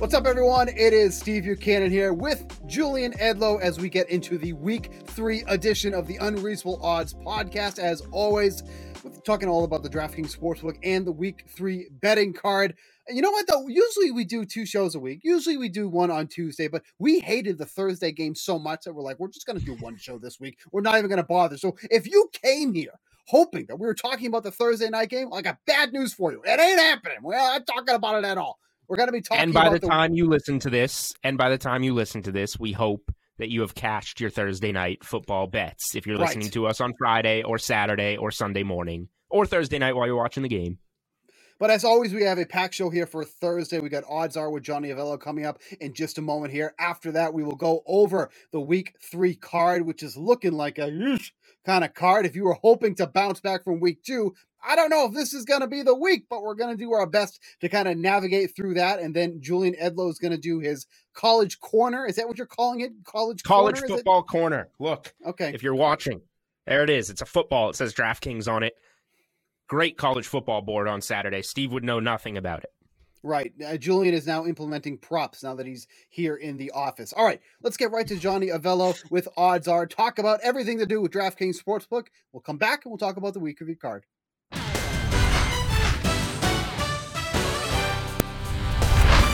What's up, everyone? It is Steve Buchanan here with Julian Edlow as we get into the week three edition of the Unreasonable Odds podcast. As always, we're talking all about the DraftKings Sportsbook and the week three betting card. You know what, though? Usually we do two shows a week. Usually we do one on Tuesday, but we hated the Thursday game so much that we're like, we're just going to do one show this week. We're not even going to bother. So if you came here hoping that we were talking about the Thursday night game, I got bad news for you. It ain't happening. We're not talking about it at all. We're going to be talking. And by the, the time you listen to this, and by the time you listen to this, we hope that you have cashed your Thursday night football bets. If you're listening Right. to us on Friday or Saturday or Sunday morning or Thursday night while you're watching the game. But as always, we have a pack show here for Thursday. We got odds are with Johnny Avello coming up in just a moment here. After that, we will go over the week three card, which is looking like a kind of card. If you were hoping to bounce back from week two, I don't know if this is going to be the week, but we're going to do our best to kind of navigate through that. And then Julian Edlow is going to do his college corner. Is that what you're calling it? College College corner, football corner. Look, Okay. if you're watching, there it is. It's a football. It says DraftKings on it. Great college football board on Saturday. Steve would know nothing about it. Right. Uh, Julian is now implementing props now that he's here in the office. All right, let's get right to Johnny Avello with odds are. Talk about everything to do with DraftKings Sportsbook. We'll come back and we'll talk about the week review card.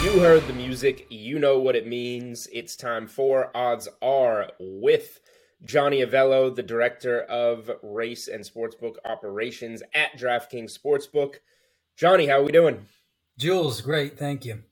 You heard the music, you know what it means. It's time for Odds Are with Johnny Avello, the director of race and sportsbook operations at DraftKings Sportsbook. Johnny, how are we doing? Jules, great, thank you.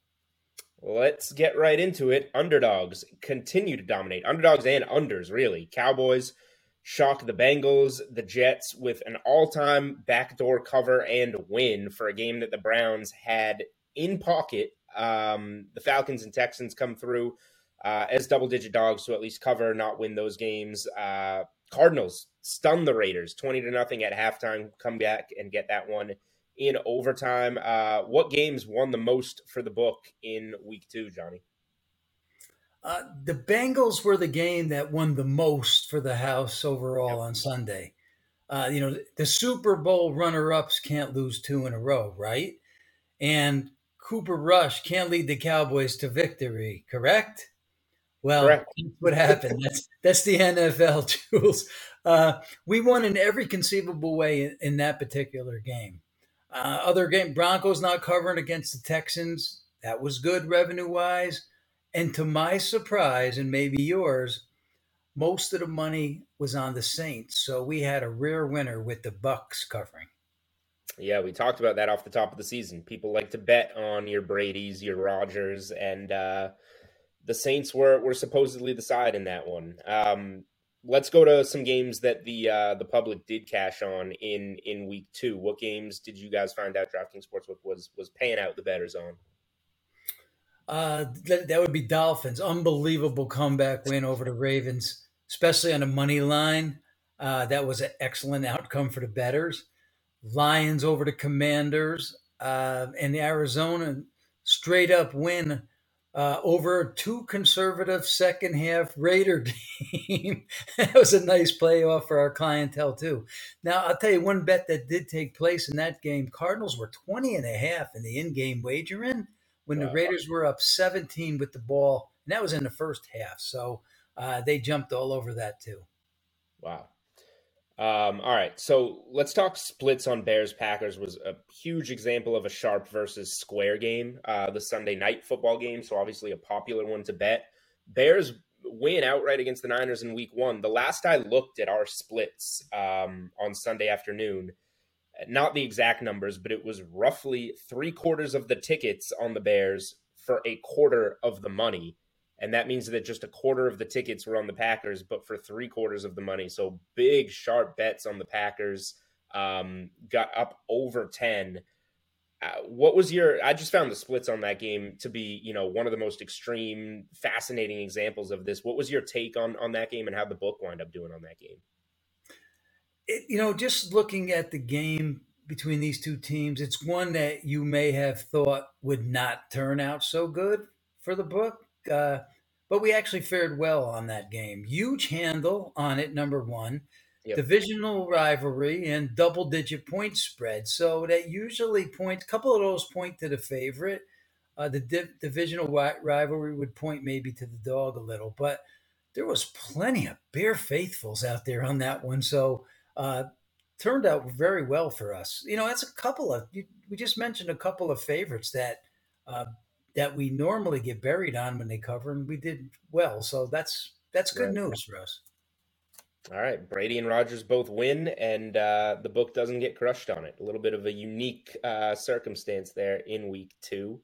Let's get right into it. Underdogs continue to dominate. Underdogs and unders, really. Cowboys shock the Bengals, the Jets with an all time backdoor cover and win for a game that the Browns had in pocket. Um, the Falcons and Texans come through uh, as double digit dogs to at least cover, not win those games. Uh, Cardinals stun the Raiders 20 to nothing at halftime, come back and get that one in overtime. Uh, what games won the most for the book in week two, Johnny? Uh, the Bengals were the game that won the most for the house overall on Sunday. Uh, you know, the Super Bowl runner ups can't lose two in a row, right? And Cooper Rush can't lead the Cowboys to victory, correct? Well, Correct. that's what happened. That's that's the NFL, Jules. Uh, we won in every conceivable way in, in that particular game. Uh, other game, Broncos not covering against the Texans. That was good revenue wise. And to my surprise, and maybe yours, most of the money was on the Saints. So we had a rare winner with the Bucks covering. Yeah, we talked about that off the top of the season. People like to bet on your Brady's, your Rodgers, and uh, the Saints were were supposedly the side in that one. Um, let's go to some games that the uh, the public did cash on in in week two. What games did you guys find out DraftKings Sportsbook was was paying out the betters on? Uh, that, that would be Dolphins. Unbelievable comeback win over the Ravens, especially on the money line. Uh, that was an excellent outcome for the betters. Lions over the Commanders uh, and Arizona straight up win uh, over a too conservative second half Raider team. that was a nice playoff for our clientele too. Now I'll tell you one bet that did take place in that game. Cardinals were 20 and a half in the in-game wagering when the Raiders were up 17 with the ball, and that was in the first half. So uh, they jumped all over that too. Wow. Um, all right, so let's talk splits on Bears Packers. Was a huge example of a sharp versus square game, uh, the Sunday night football game. So obviously a popular one to bet. Bears win outright against the Niners in Week One. The last I looked at our splits um, on Sunday afternoon, not the exact numbers, but it was roughly three quarters of the tickets on the Bears for a quarter of the money and that means that just a quarter of the tickets were on the Packers, but for three quarters of the money. So big, sharp bets on the Packers. Um, got up over ten. Uh, what was your? I just found the splits on that game to be, you know, one of the most extreme, fascinating examples of this. What was your take on on that game and how the book wind up doing on that game? It, you know, just looking at the game between these two teams, it's one that you may have thought would not turn out so good for the book uh, but we actually fared well on that game. Huge handle on it, number one. Yep. Divisional rivalry and double digit point spread. So that usually points, a couple of those point to the favorite. Uh, the div- divisional rivalry would point maybe to the dog a little, but there was plenty of Bear faithfuls out there on that one. So uh, turned out very well for us. You know, that's a couple of, you, we just mentioned a couple of favorites that uh, that we normally get buried on when they cover, and we did well. So that's that's good right. news for us. All right, Brady and Rodgers both win, and uh, the book doesn't get crushed on it. A little bit of a unique uh, circumstance there in week two.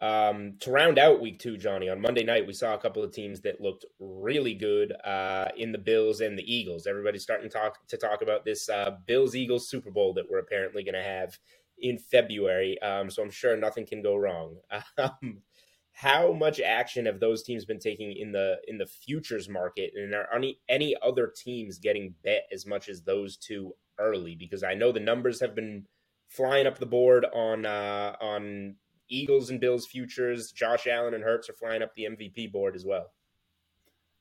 Um, to round out week two, Johnny, on Monday night, we saw a couple of teams that looked really good uh, in the Bills and the Eagles. Everybody's starting to talk, to talk about this uh, Bills Eagles Super Bowl that we're apparently going to have in February. Um, so I'm sure nothing can go wrong. Um, how much action have those teams been taking in the in the futures market, and are any any other teams getting bet as much as those two early? Because I know the numbers have been flying up the board on uh, on Eagles and Bills futures. Josh Allen and Hurts are flying up the MVP board as well.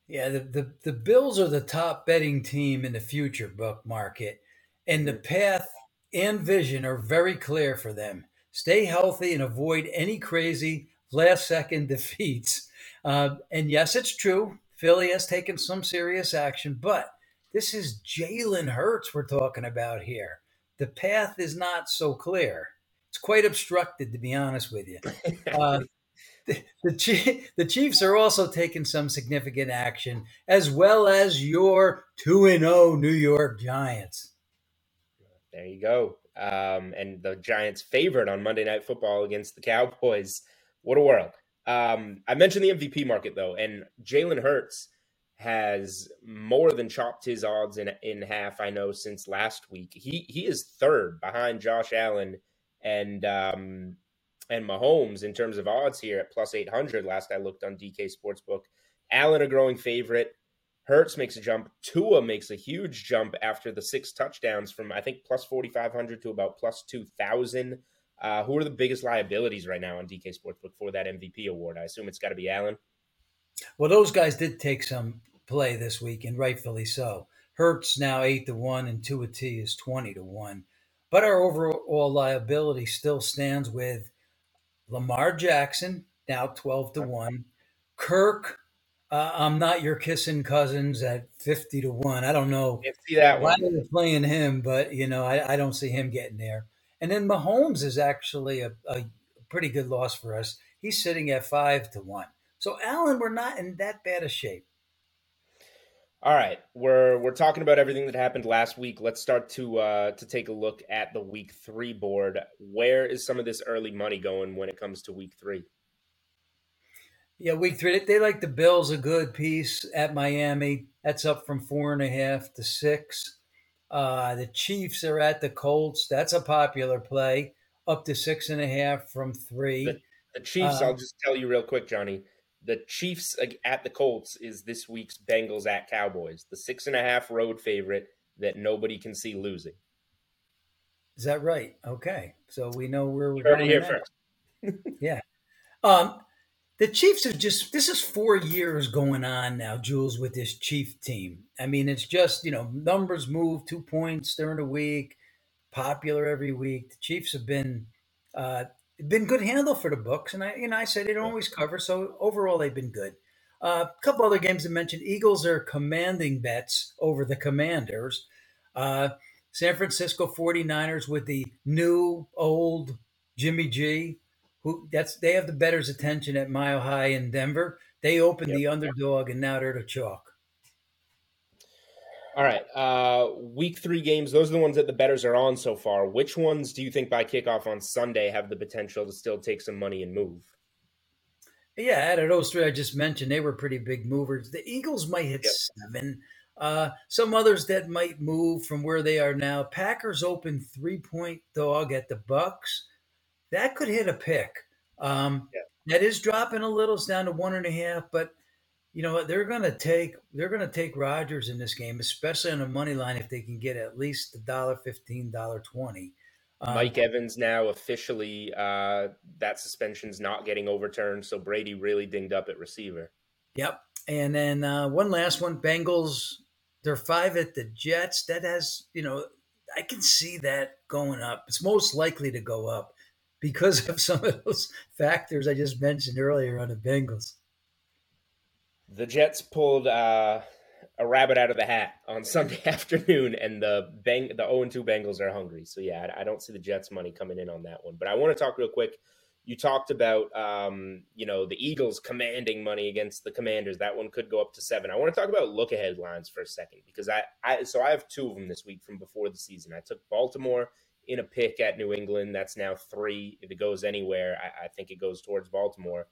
Yeah, the, the, the Bills are the top betting team in the future book market, and the path and vision are very clear for them. Stay healthy and avoid any crazy last second defeats. Uh, and yes, it's true. Philly has taken some serious action, but this is Jalen Hurts we're talking about here. The path is not so clear. It's quite obstructed, to be honest with you. Uh, the, the, the Chiefs are also taking some significant action, as well as your 2 0 New York Giants. There you go. Um, and the Giants favored on Monday Night Football against the Cowboys. What a world. Um, I mentioned the MVP market though, and Jalen Hurts has more than chopped his odds in in half. I know since last week. He he is third behind Josh Allen and um, and Mahomes in terms of odds here at plus eight hundred. Last I looked on DK Sportsbook. Allen a growing favorite. Hurts makes a jump. Tua makes a huge jump after the six touchdowns from I think plus forty five hundred to about plus two thousand. Uh, who are the biggest liabilities right now on DK Sportsbook for that MVP award? I assume it's got to be Allen. Well, those guys did take some play this week, and rightfully so. Hurts now eight to one, and Tua T is twenty to one. But our overall liability still stands with Lamar Jackson now twelve to one, Kirk uh, I'm not your kissing cousins at fifty to one. I don't know see that why they're playing him, but you know I, I, don't see him getting there. And then Mahomes is actually a, a, pretty good loss for us. He's sitting at five to one. So Allen, we're not in that bad a shape. All right, we're we're talking about everything that happened last week. Let's start to uh, to take a look at the week three board. Where is some of this early money going when it comes to week three? Yeah, week three. They like the Bills a good piece at Miami. That's up from four and a half to six. Uh, the Chiefs are at the Colts. That's a popular play, up to six and a half from three. The, the Chiefs, uh, I'll just tell you real quick, Johnny. The Chiefs at the Colts is this week's Bengals at Cowboys, the six and a half road favorite that nobody can see losing. Is that right? Okay, so we know where we're going. Here first. yeah. Um, the Chiefs have just this is four years going on now, Jules, with this Chief team. I mean, it's just you know numbers move two points during the week, popular every week. The Chiefs have been uh, been good handle for the books, and I you know I said they don't always cover, so overall they've been good. A uh, couple other games to mention Eagles are commanding bets over the Commanders. Uh, San Francisco 49ers with the new old Jimmy G, who that's they have the better's attention at Mile High in Denver. They opened yep. the underdog and now they're the chalk. All right. Uh, week three games, those are the ones that the betters are on so far. Which ones do you think by kickoff on Sunday have the potential to still take some money and move? Yeah, out of those three I just mentioned, they were pretty big movers. The Eagles might hit yep. seven. Uh, some others that might move from where they are now. Packers open three point dog at the Bucks. That could hit a pick. Um, yeah. That is dropping a little. It's down to one and a half, but you know what? They're going to take they're going to take Rodgers in this game, especially on the money line if they can get at least a dollar fifteen, dollar twenty. Um, Mike Evans now officially uh, that suspension's not getting overturned, so Brady really dinged up at receiver. Yep, and then uh, one last one: Bengals. They're five at the Jets. That has you know I can see that going up. It's most likely to go up because of some of those factors I just mentioned earlier on the Bengals the Jets pulled uh, a rabbit out of the hat on Sunday afternoon, and the bang the 0 2 Bengals are hungry. So yeah, I, I, don't see the Jets money coming in on that one. But I want to talk real quick. You talked about um, you know the Eagles commanding money against the Commanders. That one could go up to seven. I want to talk about look ahead lines for a second because I, I so I have two of them this week from before the season. I took Baltimore in a pick at New England. That's now three. If it goes anywhere, I, I think it goes towards Baltimore.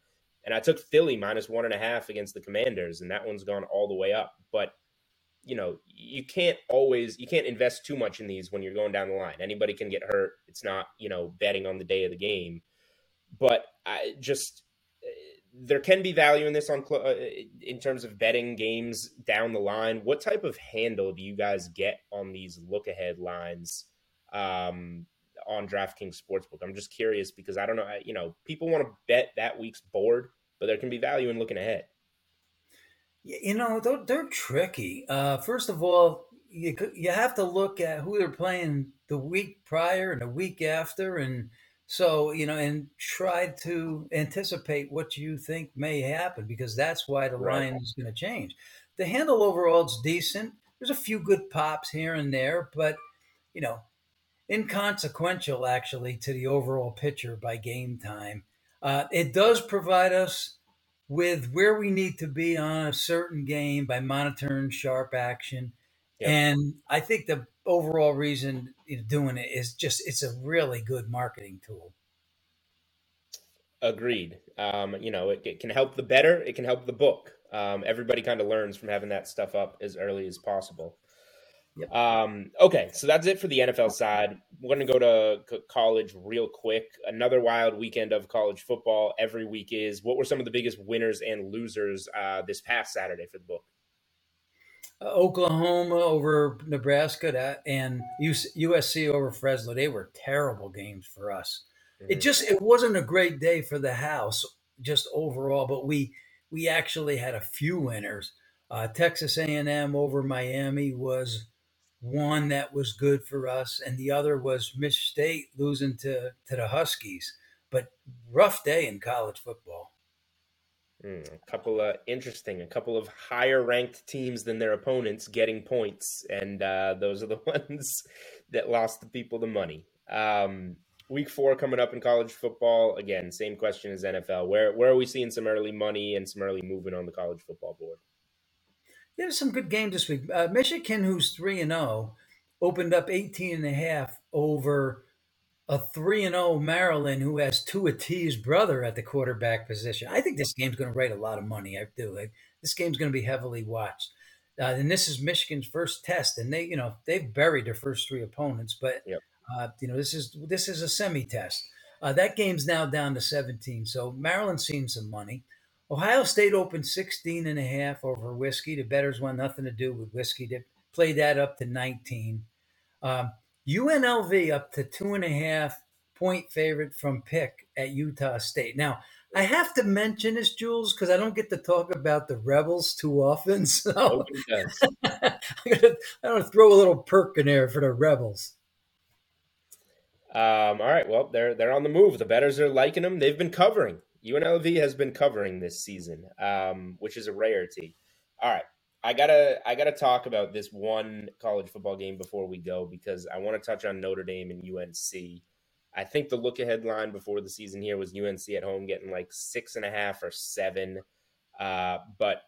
And I took Philly minus one and a half against the Commanders, and that one's gone all the way up. But you know, you can't always you can't invest too much in these when you're going down the line. Anybody can get hurt. It's not you know betting on the day of the game. But I just eh, there can be value in this on uh, in terms of betting games down the line. What type of handle do you guys get on these look ahead lines? Um, on DraftKings Sportsbook. I'm just curious because I don't know, you know, people want to bet that week's board, but there can be value in looking ahead. You know, they're, they're tricky. Uh, first of all, you you have to look at who they're playing the week prior and the week after, and so you know, and try to anticipate what you think may happen because that's why the right. line is going to change. The handle overall is decent. There's a few good pops here and there, but you know, inconsequential actually to the overall picture by game time. Uh, it does provide us with where we need to be on a certain game by monitoring sharp action. Yep. And I think the overall reason doing it is just it's a really good marketing tool. Agreed. Um, you know, it, it, can help the better, it can help the book. Um, everybody kind of learns from having that stuff up as early as possible. Yep. Um, okay, so that's it for the NFL side. We're going to go to college real quick. Another wild weekend of college football every week is. What were some of the biggest winners and losers uh, this past Saturday for the book? Uh, Oklahoma over Nebraska and USC over Fresno. They were terrible games for us. Mm-hmm. It just it wasn't a great day for the house just overall, but we we actually had a few winners. Uh, Texas A&M over Miami was one that was good for us, and the other was Miss State losing to to the Huskies. But rough day in college football. Mm, a couple of interesting, a couple of higher ranked teams than their opponents getting points, and uh, those are the ones that lost the people the money. Um, week four coming up in college football. Again, same question as NFL. Where where are we seeing some early money and some early movement on the college football board? There's some good games this week. Uh, Michigan, who's 3 and 0, opened up 18 and a half over a 3 and 0 Maryland who has Tua T's brother at the quarterback position. I think this game's going to rate a lot of money. I do. I, this game's going to be heavily watched. Uh, and this is Michigan's first test, and they, you know, they've buried their first three opponents, but yep. uh, you know, this is this is a semi-test. Uh, that game's now down to 17, so Maryland's seen some money. Ohio State opened 16 and a half over whiskey. The betters want nothing to do with whiskey. They played that up to 19. Um, UNLV up to two and a half point favorite from pick at Utah State. Now, I have to mention this, Jules, because I don't get to talk about the Rebels too often. So I'm going to throw a little perk in there for the Rebels. Um, all right. Well, they're they're on the move. The betters are liking them. They've been covering UNLV has been covering this season, um, which is a rarity. All right, I gotta I gotta talk about this one college football game before we go because I want to touch on Notre Dame and UNC. I think the look ahead line before the season here was UNC at home getting like six and a half or seven, uh, but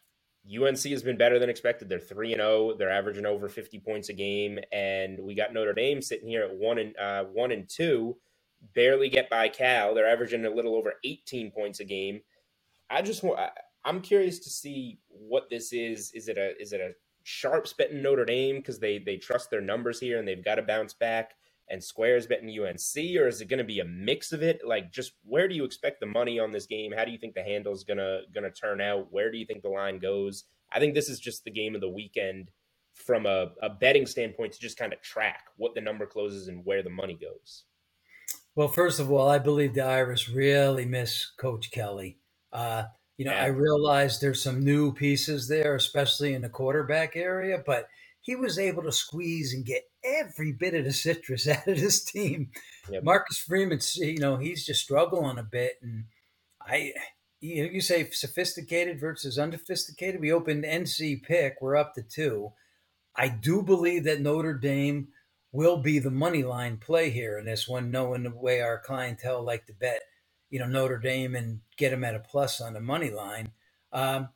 UNC has been better than expected. They're three and zero. Oh. They're averaging over fifty points a game, and we got Notre Dame sitting here at one and uh, one and two, barely get by Cal. They're averaging a little over eighteen points a game. I just want. I'm curious to see what this is. Is it a is it a sharps betting Notre Dame because they they trust their numbers here and they've got to bounce back? And Squares betting UNC, or is it going to be a mix of it? Like, just where do you expect the money on this game? How do you think the handle is gonna gonna turn out? Where do you think the line goes? I think this is just the game of the weekend from a, a betting standpoint to just kind of track what the number closes and where the money goes. Well, first of all, I believe the Irish really miss Coach Kelly. Uh, you know, yeah. I realize there's some new pieces there, especially in the quarterback area, but he was able to squeeze and get every bit of the citrus out of this team. Yep. Marcus Freeman, you know, he's just struggling a bit, and I, you, know, you say sophisticated versus unsophisticated. We opened NC pick, we're up to two. I do believe that Notre Dame will be the money line play here in this one, knowing the way our clientele like to bet you know Notre Dame and get them at a plus on the money line. Um,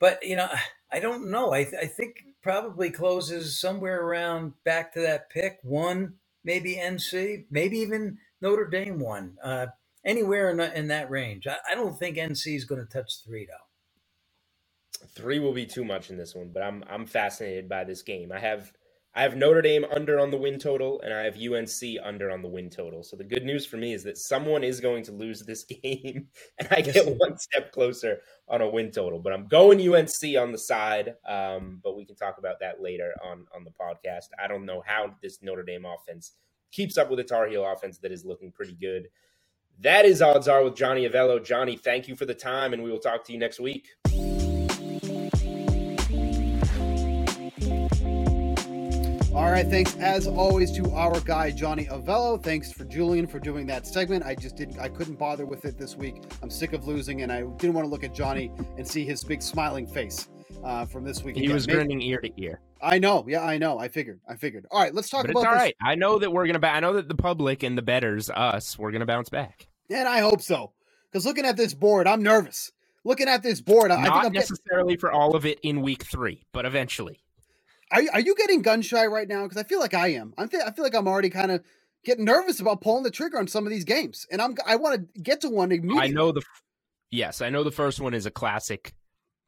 but you know, I don't know. I, th- I think probably closes somewhere around back to that pick one, maybe NC, maybe even Notre Dame one. Uh, anywhere in, in that range. I, I don't think NC is going to touch three though. Three will be too much in this one, but I'm I'm fascinated by this game. I have I have Notre Dame under on the win total, and I have UNC under on the win total. So the good news for me is that someone is going to lose this game, and I get one step closer on a win total. But I'm going UNC on the side. Um, but we can talk about that later on on the podcast. I don't know how this Notre Dame offense keeps up with the Tar Heel offense that is looking pretty good. That is odds are with Johnny Avello. Johnny, thank you for the time, and we will talk to you next week. All right, thanks as always to our guy Johnny Avello. Thanks for Julian for doing that segment. I just didn't, I couldn't bother with it this week. I'm sick of losing, and I didn't want to look at Johnny and see his big smiling face uh, from this week. He Again, was maybe, grinning ear to ear. I know, yeah, I know. I figured, I figured. All right, let's talk but about. It's all this. right. I know that we're gonna. Ba- I know that the public and the betters, us, we're gonna bounce back. And I hope so, because looking at this board, I'm nervous. Looking at this board, not I think I'm necessarily getting... for all of it in week three, but eventually. Are, are you getting gun shy right now? Because I feel like I am. I'm th- I feel like I'm already kind of getting nervous about pulling the trigger on some of these games, and I'm I want to get to one immediately. I know the yes, I know the first one is a classic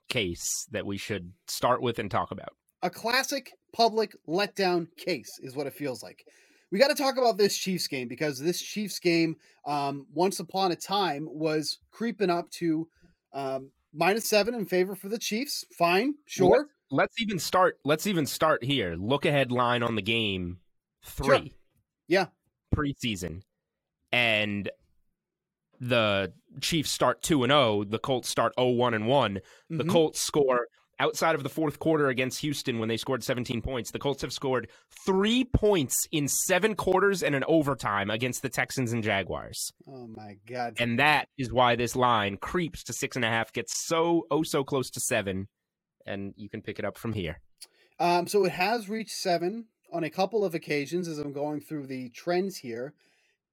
case that we should start with and talk about. A classic public letdown case is what it feels like. We got to talk about this Chiefs game because this Chiefs game, um, once upon a time, was creeping up to um, minus seven in favor for the Chiefs. Fine, sure let's even start. Let's even start here. Look ahead line on the game three. Sure. Yeah, preseason, and the Chiefs start two and zero. Oh, the Colts start 0-1 and one. The mm-hmm. Colts score outside of the fourth quarter against Houston when they scored 17 points. The Colts have scored three points in seven quarters and an overtime against the Texans and Jaguars. Oh my god! And that is why this line creeps to six and a half, gets so oh so close to seven and you can pick it up from here. Um, so it has reached seven on a couple of occasions as I'm going through the trends here.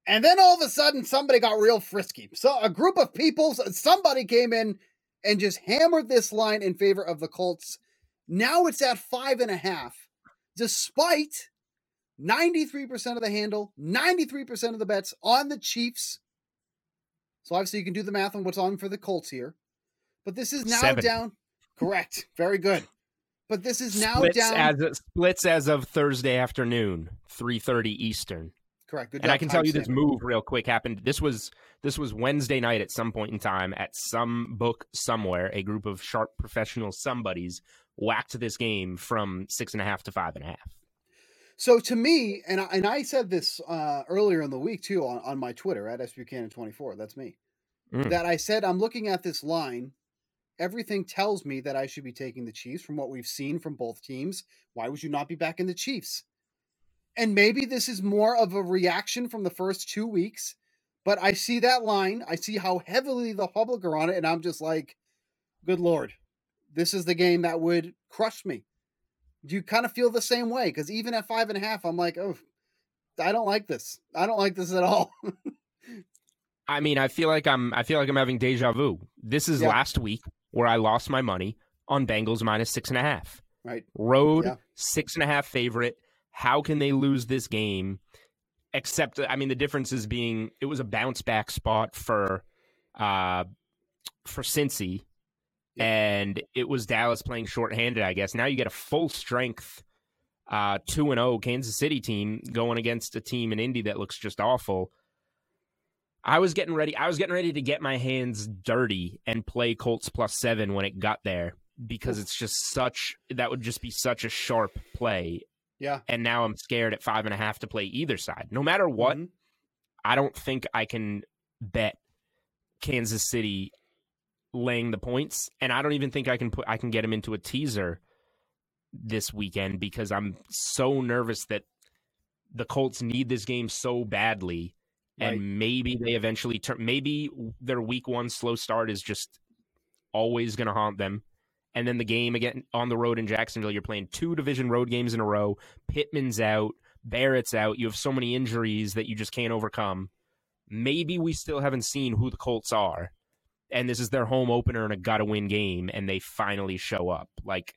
And then all of a sudden, somebody got real frisky. So a group of people, somebody came in and just hammered this line in favor of the Colts. Now it's at five and a half, despite 93% of the handle, 93% of the bets on the Chiefs. So obviously you can do the math on what's on for the Colts here. But this is now Seven. down. Correct. Very good. But this is now splits down. As splits as of Thursday afternoon, three thirty Eastern. Correct. Good and I can tell you this move real quick happened. This was this was Wednesday night at some point in time at some book somewhere. A group of sharp professional somebodies whacked this game from six and a half to five and a half. So to me, and I, and I said this uh, earlier in the week too on, on my Twitter at SBuchanan24. That's me. Mm. That I said I'm looking at this line everything tells me that I should be taking the Chiefs from what we've seen from both teams. Why would you not be back in the Chiefs? And maybe this is more of a reaction from the first two weeks, But I see that line. I see how heavily the public are on it, and I'm just like, good lord, this is the game that would crush me. Do you kind of feel the same way? Because even at five and a half, I'm like, oh, I don't like this. I don't like this at all. I mean, I feel like I'm I feel like I'm having deja vu. This is Yeah. last week where I lost my money on Bengals minus six and a half. right. Road Yeah. six and a half favorite. How can they lose this game? Except, I mean, the difference is being it was a bounce back spot for, uh, for Cincy, and it was Dallas playing shorthanded. I guess now you get a full strength, uh, two and zero Kansas City team going against a team in Indy that looks just awful. I was getting ready. I was getting ready to get my hands dirty and play Colts plus seven when it got there because it's just such that would just be such a sharp play. Yeah. And now I'm scared at five and a half to play either side. No matter what, Mhm. I don't think I can bet Kansas City laying the points, and I don't even think I can put I can get him into a teaser this weekend because I'm so nervous that the Colts need this game so badly, and Right. maybe they eventually turn. Maybe their week one slow start is just always going to haunt them. And then the game again on the road in Jacksonville, you're playing two division road games in a row. Pittman's out, Barrett's out. You have so many injuries that you just can't overcome. Maybe we still haven't seen who the Colts are, and this is their home opener in a gotta win game, and they finally show up. Like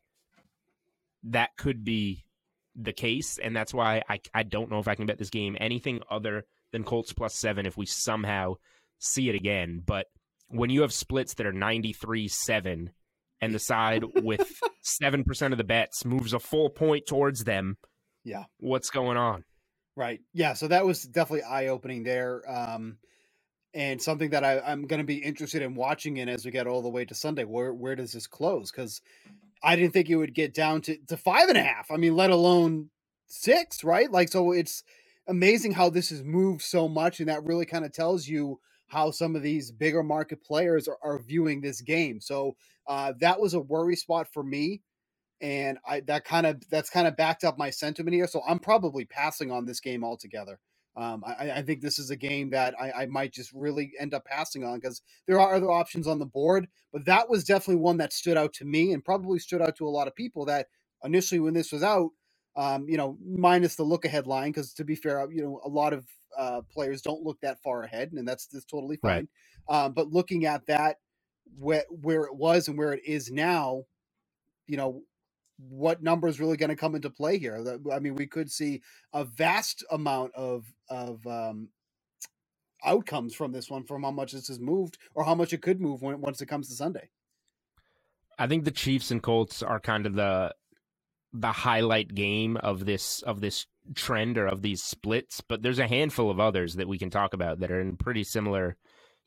that could be the case, and that's why I I don't know if I can bet this game anything other than Colts plus seven if we somehow see it again. But when you have splits that are 93 7 and the side with 7% of the bets moves a full point towards them, Yeah. what's going on? Right. Yeah. So that was definitely eye opening there. Um, and something that I, I'm going to be interested in watching in as we get all the way to Sunday. Where where does this close? Because I didn't think it would get down to, to five and a half. I mean, let alone six, right? Like, so it's amazing how this has moved so much. And that really kind of tells you how some of these bigger market players are, are viewing this game. So uh, that was a worry spot for me and I that kind of that's kind of backed up my sentiment here. So I'm probably passing on this game altogether. Um, I, I think this is a game that I, I might just really end up passing on because there are other options on the board, but that was definitely one that stood out to me and probably stood out to a lot of people that initially when this was out, um, you know, minus the look ahead line, because to be fair, you know, a lot of uh, players don't look that far ahead, and that's that's totally Right. fine. Um, but looking at that, where where it was and where it is now, you know, what number is really going to come into play here? I mean, we could see a vast amount of of um, outcomes from this one, from how much this has moved or how much it could move when once it comes to Sunday. I think the Chiefs and Colts are kind of the the highlight game of this of this trend or of these splits, but there's a handful of others that we can talk about that are in pretty similar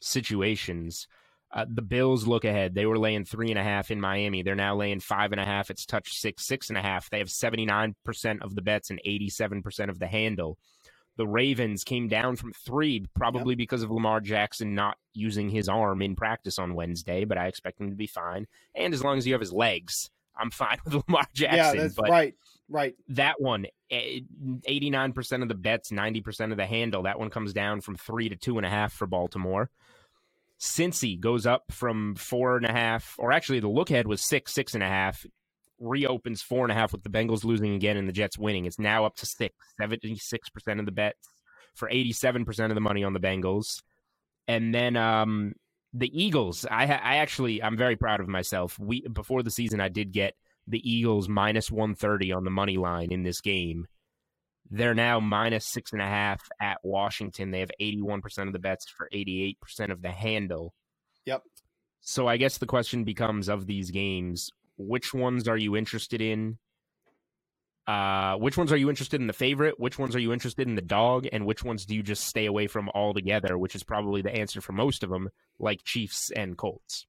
situations. Uh, the Bills look ahead. They were laying three and a half in Miami. They're now laying five and a half. It's touched six, six and a half. They have 79% of the bets and 87% of the handle. The Ravens came down from three, probably because of Lamar Jackson not using his arm in practice on Wednesday, but I expect him to be fine. And as long as you have his legs, I'm fine with Lamar Jackson. yeah, that's right, right. that one, eh, 89% of the bets, 90% of the handle. That one comes down from three to two and a half for Baltimore. Cincy goes up from four and a half, or actually the look ahead was six, six and a half, reopens four and a half with the Bengals losing again and the Jets winning. It's now up to six, 76% of the bets for 87% of the money on the Bengals. And then um, the Eagles, I, I actually, I'm very proud of myself. We Before the season, I did get the Eagles minus 130 on the money line in this game. They're now minus six and a half at Washington. They have 81% of the bets for 88% of the handle. Yep. So I guess the question becomes of these games, which ones are you interested in? Uh, which ones are you interested in the favorite? Which ones are you interested in the dog? And which ones do you just stay away from altogether? Which is probably the answer for most of them, like Chiefs and Colts.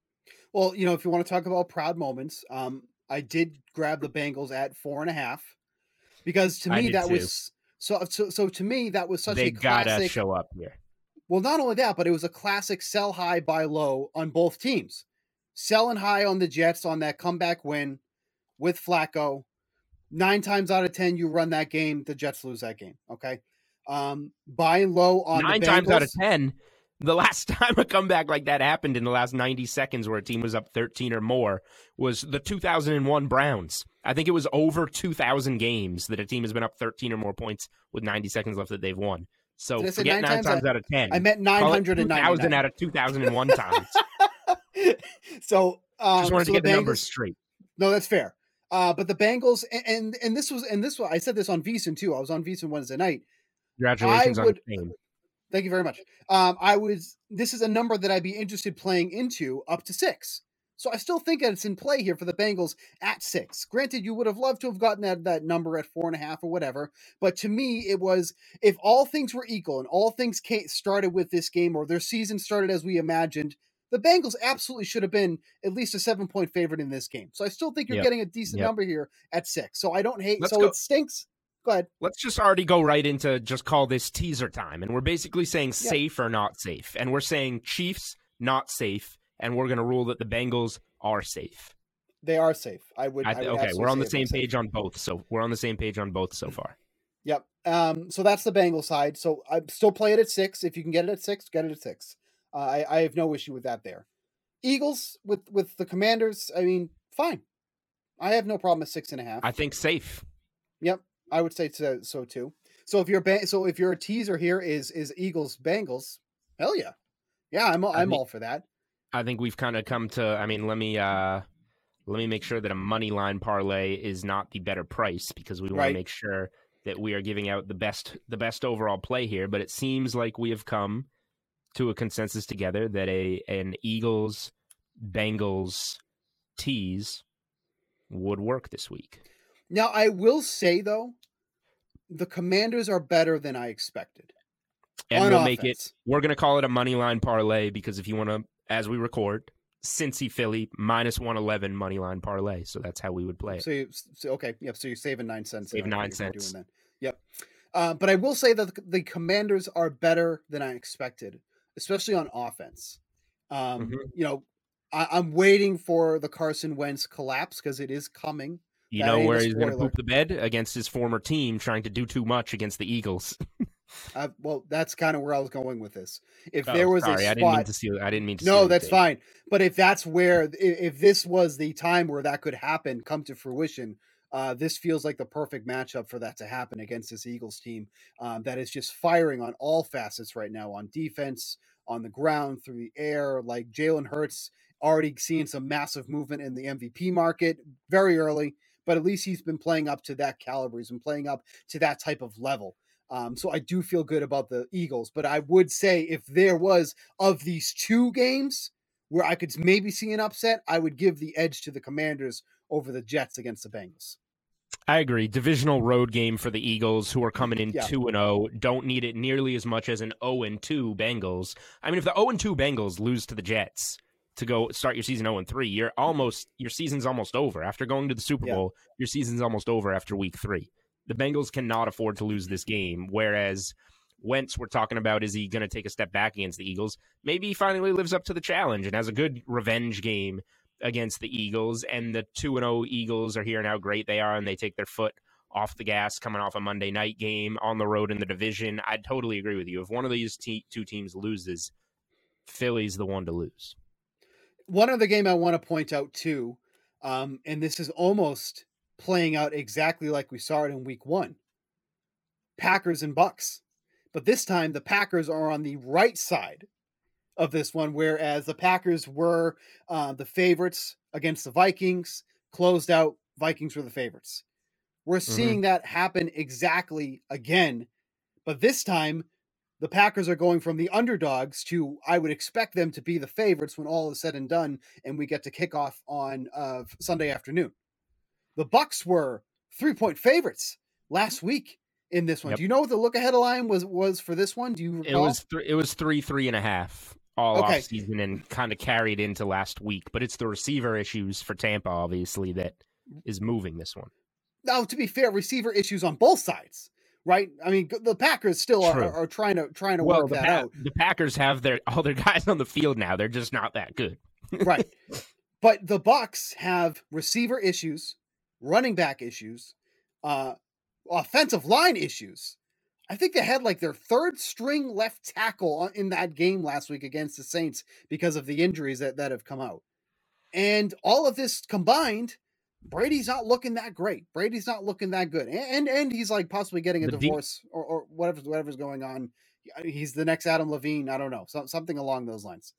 Well, you know, if you want to talk about proud moments, um, I did grab the Bengals at four and a half because to me that too. was so, so. So to me, that was such they a gotta classic. show up here. Well, not only that, but it was a classic sell high, buy low on both teams. Selling high on the Jets on that comeback win with Flacco. Nine times out of ten, you run that game, the Jets lose that game. Okay. Um, buying low on Nine times out of ten, The last time a comeback like that happened in the last 90 seconds where a team was up 13 or more was the 2001 Browns. I think it was over 2,000 games that a team has been up 13 or more points with 90 seconds left that they've won. So Did forget nine nine times? times, out of 10. I meant Call it 999. 2,000 out of 2001 times. so um, Just wanted so to get the, Bengals- numbers straight. No, that's fair. Uh, but the Bengals and, and and this was and this was I said this on VSiN too. I was on VSiN Wednesday night. Congratulations on would- the team. Thank you very much. Um, I was. This is a number that I'd be interested playing into up to six. So I still think that it's in play here for the Bengals at six. Granted, you would have loved to have gotten that that number at four and a half or whatever. But to me, it was if all things were equal and all things started with this game or their season started as we imagined, the Bengals absolutely should have been at least a seven point favorite in this game. So I still think you're Yep. getting a decent Yep. number here at six. So I don't hate. Let's so go- it stinks. Go ahead. Let's just already go right into just call this teaser time. And we're basically saying Yeah. safe or not safe. And we're saying Chiefs not safe. And we're going to rule that the Bengals are safe. They are safe. I would. I I would okay, we're on the same they're safe. page on both. So we're on the same page on both so far. Yep. Um, so that's the Bengal side. So I still play it at six. If you can get it at six, get it at six. Uh, I, I have no issue with that there. Eagles with with the Commanders. I mean, fine. I have no problem at six and a half. I think safe. Yep, I would say so, so too. So if your ba- so if your teaser here is is Eagles Bengals, hell yeah, yeah, I'm I I'm all for that. I think we've kind of come to. I mean, let me uh, let me make sure that a money line parlay is not the better price because we want Right. to make sure that we are giving out the best the best overall play here. But it seems like we have come to a consensus together that a an Eagles Bengals tease would work this week. Now I will say though, the Commanders are better than I expected. And we'll make it. We're going to call it a money line parlay because if you want to, as we record, Cincy Philly minus one eleven money line parlay. So that's how we would play it. So, you, so okay, yep. So you're saving nine cents. Save nine think, if you're cents. Doing that. Yep. Uh, but I will say that the, the Commanders are better than I expected, especially on offense. Um, Mhm. You know, I, I'm waiting for the Carson Wentz collapse because it is coming. You That know where he's going to poop the bed against his former team, trying to do too much against the Eagles. Uh, well, that's kind of where I was going with this. If Oh, there was sorry, a I didn't mean spot, to see. I didn't mean to. no, that's fine. But if that's where, i- if this was the time where that could happen, come to fruition, uh, this feels like the perfect matchup for that to happen against this Eagles team um, that is just firing on all facets right now on defense, on the ground, through the air. Like Jalen Hurts already seeing some massive movement in the MVP market very early, but at least he's been playing up to that caliber. He's been playing up to that type of level. Um, so I do feel good about the Eagles, but I would say if there was of these two games where I could maybe see an upset, I would give the edge to the Commanders over the Jets against the Bengals. I agree. Divisional road game for the Eagles, who are coming in Yeah. two and zero, don't need it nearly as much as an zero and two Bengals. I mean, if the zero and two Bengals lose to the Jets to go start your season zero and three, you're almost your season's almost over. After going to the Super Yeah. Bowl, your season's almost over after week three. The Bengals cannot afford to lose this game. Whereas Wentz, we're talking about, is he going to take a step back against the Eagles? Maybe he finally lives up to the challenge and has a good revenge game against the Eagles. And the 2 0 Eagles are hearing how great they are and they take their foot off the gas coming off a Monday night game on the road in the division. I totally agree with you. If one of these te- two teams loses, Philly's the one to lose. One other game I want to point out too, um, and this is almost playing out exactly like we saw it in Week One: Packers and Bucks. But this time, the Packers are on the right side of this one, whereas the Packers were uh, the favorites against the Vikings. Closed out, Vikings were the favorites. We're seeing that happen exactly again, but this time the Packers are going from the underdogs to I would expect them to be the favorites when all is said and done, and we get to kick off on uh, Sunday afternoon. The Bucks were three point favorites last week in this one. Yep. Do you know what the look ahead line was was for this one? Do you It was th- it was three three and a half all Okay. off season and kind of carried into last week. But it's the receiver issues for Tampa, obviously, that is moving this one. now to be fair, receiver issues on both sides, right? I mean, the Packers still are, are, trying to trying to Well, work that Pa- out. the Packers have their all their guys on the field now. They're just not that good. right. But the Bucks have receiver issues, running back issues, uh, offensive line issues. I think they had like their third string left tackle in that game last week against the Saints because of the injuries that, that have come out. And all of this combined, Brady's not looking that great. Brady's not looking that good. And and, and he's like possibly getting a the divorce deep- or, or whatever whatever's going on. He's the next Adam Levine. I don't know. So, something along those lines.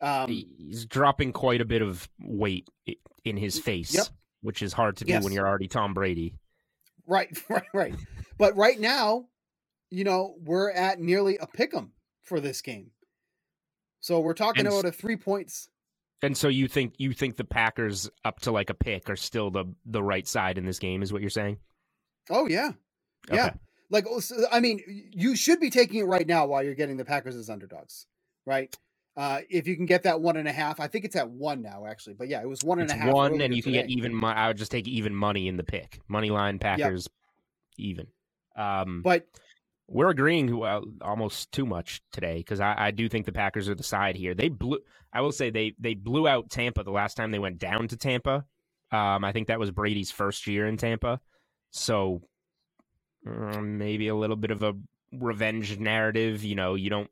Um, he's dropping quite a bit of weight in his face, yep. which is hard to do yes. when you're already Tom Brady. Right, right, right. but right now, you know, we're at nearly a pick 'em for this game. So we're talking and, about a three points. And so you think you think the Packers up to like a pick are still the the right side in this game, is what you're saying? Oh yeah, okay. yeah. Like oh, I mean, you should be taking it right now while you're getting the Packers as underdogs, right? Uh, if you can get that one and a half, I think it's at one now actually. But yeah, it was one and it's a half. One, and you can get even. I would just take even money in the pick, money line Packers, yep. even. Um, but we're agreeing well, almost too much today because I, I, do think the Packers are the side here. They blew. I will say they they blew out Tampa the last time they went down to Tampa. Um, I think that was Brady's first year in Tampa, so um, maybe a little bit of a revenge narrative. You know, you don't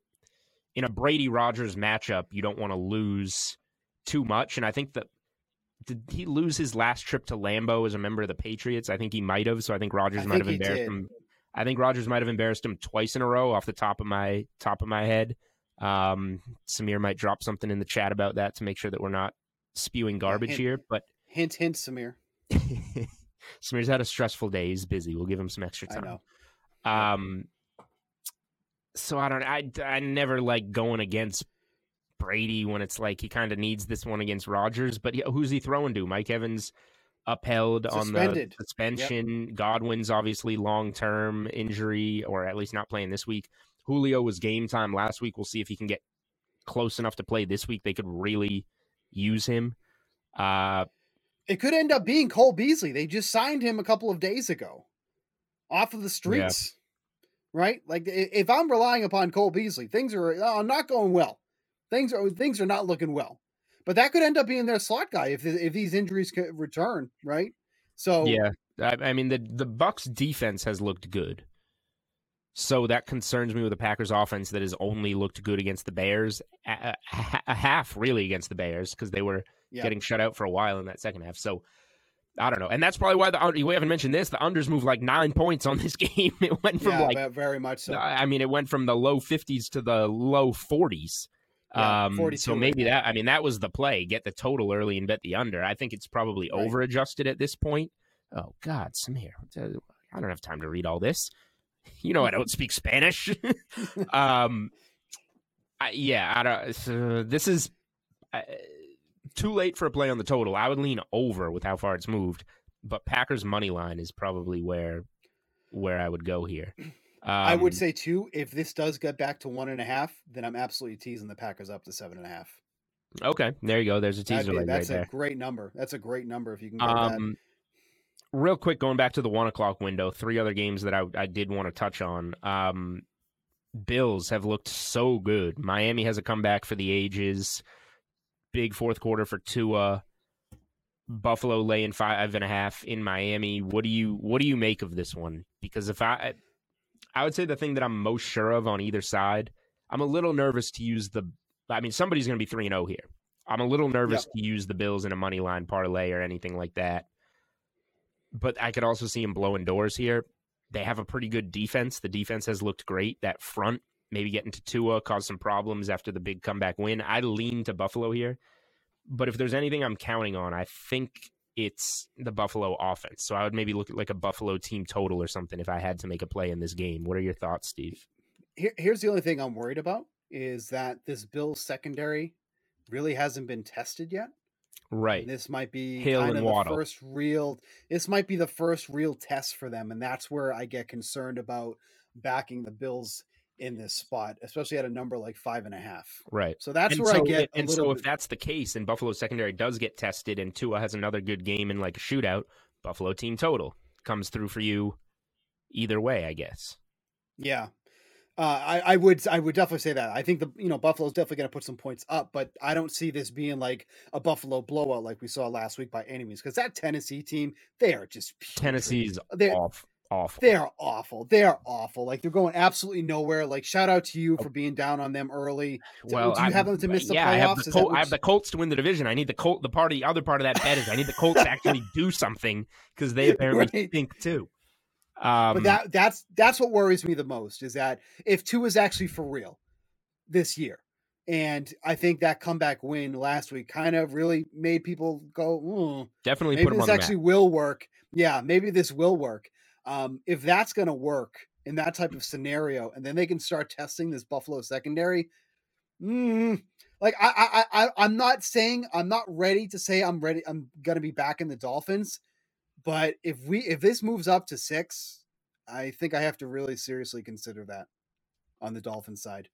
in a Brady Rodgers matchup, you don't want to lose too much. And I think that did he lose his last trip to Lambeau as a member of the Patriots? I think he might have. So I think Rodgers might have embarrassed him I think Rodgers might have embarrassed him twice in a row off the top of my top of my head. Um, Samir might drop something in the chat about that to make sure that we're not spewing garbage hint, here. But hint, hint, Samir. Samir's had a stressful day. He's busy. We'll give him some extra time. Um, so I don't. I I never like going against Brady when it's like he kind of needs this one against Rodgers. But who's he throwing to? Mike Evans upheld Suspended. on the suspension. Yep. Godwin's obviously long term injury, or at least not playing this week. Julio was game time last week. We'll see if he can get close enough to play this week. They could really use him. Uh, it could end up being Cole Beasley. They just signed him a couple of days ago off of the streets, yeah. right? Like if I'm relying upon Cole Beasley, things are uh, not going well. Things are things are not looking well. But that could end up being their slot guy if if these injuries could return, right? So yeah, I, I mean the the Bucs defense has looked good. So that concerns me with the Packers offense that has only looked good against the Bears, a, a half really against the Bears because they were yeah. getting shut out for a while in that second half. So I don't know, and that's probably why the we haven't mentioned this. The unders moved like nine points on this game. It went from yeah, like very much so. I mean, it went from the low fifties to the low forties. Yeah, um, so maybe that I mean that was the play. Get the total early and bet the under. I think it's probably right. over adjusted at this point. Oh God, Samir, I don't have time to read all this. You know I don't speak Spanish. um, I, yeah, I don't, uh, this is uh, too late for a play on the total. I would lean over with how far it's moved, but Packers money line is probably where where I would go here. Um, I would um, say too, if this does get back to one and a half, then I'm absolutely teasing the Packers up to seven and a half. Okay, there you go. There's a teaser. Be, that's right a there. great number. That's a great number if you can. um, that. real quick, going back to the one o'clock window, three other games that I, I did want to touch on. Um, Bills have looked so good. Miami has a comeback for the ages. Big fourth quarter for Tua. Buffalo laying five and a half in Miami. What do you what do you make of this one? Because if I I would say the thing that I'm most sure of on either side, I'm a little nervous to use the. I mean, somebody's going to be 3 0 here. I'm a little nervous yep. to use the Bills in a money line parlay or anything like that. But I could also see them blowing doors here. They have a pretty good defense. The defense has looked great. That front, maybe getting to Tua, caused some problems after the big comeback win. I lean to Buffalo here. But if there's anything I'm counting on, I think it's the Buffalo offense. So I would maybe look at like a Buffalo team total or something if I had to make a play in this game. What are your thoughts, Steve? Here, here's the only thing I'm worried about is that this Bills secondary really hasn't been tested yet. Right. And this might be Hill kind of the first real. This might be the first real test for them, and that's where I get concerned about backing the Bills in this spot, especially at a number like five and a half. Right. So that's and where so, I get. And so, bit... if that's the case, and Buffalo secondary does get tested, and Tua has another good game in like a shootout, Buffalo team total comes through for you. Either way, I guess. Yeah. Uh, I, I would I would definitely say that I think the you know Buffalo's definitely going to put some points up, but I don't see this being like a Buffalo blowout like we saw last week by any means because that Tennessee team they are just Tennessee's they're, off awful. They're awful. They are awful. Like they're going absolutely nowhere. Like shout out to you for being down on them early. Well, do you I, have them to miss the yeah, playoffs? I have the, Col- I have the Colts to win the division. I need the Colt. The party, the other part of that bet is I need the Colts to actually do something because they apparently Right. think too. Um, but that that's that's what worries me the most is that if Tua is actually for real this year, and I think that comeback win last week kind of really made people go, "Hmm, definitely maybe put them on this actually will work. Yeah, maybe this will work. Um, if that's going to work in that type of scenario, and then they can start testing this Buffalo secondary. Mm, like I, I, I, I'm not saying I'm not ready to say I'm ready. I'm going to be back in the Dolphins, but if we if this moves up to six, I think I have to really seriously consider that on the Dolphins side.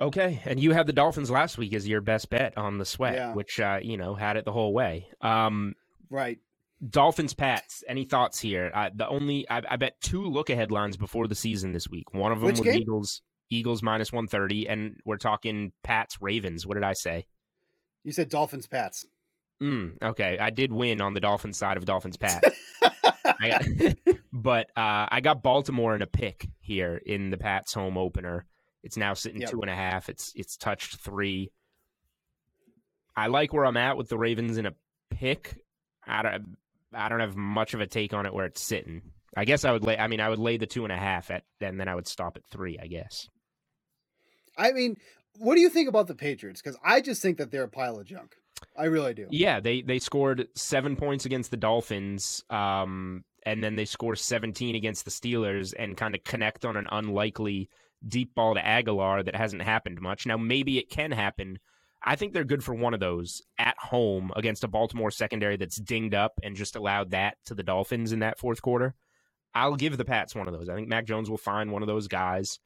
Okay, and you had the Dolphins last week as your best bet on the sweat, Yeah. which uh, you know had it the whole way. Um, Right. Dolphins, Pats. Any thoughts here? Uh, the only I, I bet two look ahead lines before the season this week. One of them Which was game? Eagles. Eagles minus one thirty, and we're talking Pats Ravens. What did I say? You said Dolphins Pats. Mm, okay, I did win on the Dolphins side of Dolphins Pats. Got, but uh, I got Baltimore in a pick here in the Pats home opener. It's now sitting Yep. two and a half. It's it's touched three. I like where I'm at with the Ravens in a pick. I don't I don't have much of a take on it where it's sitting. I guess I would lay. I mean, I would lay the two and a half at, and then I would stop at three. I guess. I mean, what do you think about the Patriots? Because I just think that they're a pile of junk. I really do. Yeah, they they scored seven points against the Dolphins, um, and then they score seventeen against the Steelers, and kind of connect on an unlikely deep ball to Agholor that hasn't happened much. Now maybe it can happen. I think they're good for one of those at home against a Baltimore secondary that's dinged up and just allowed that to the Dolphins in that fourth quarter. I'll give the Pats one of those. I think Mac Jones will find one of those guys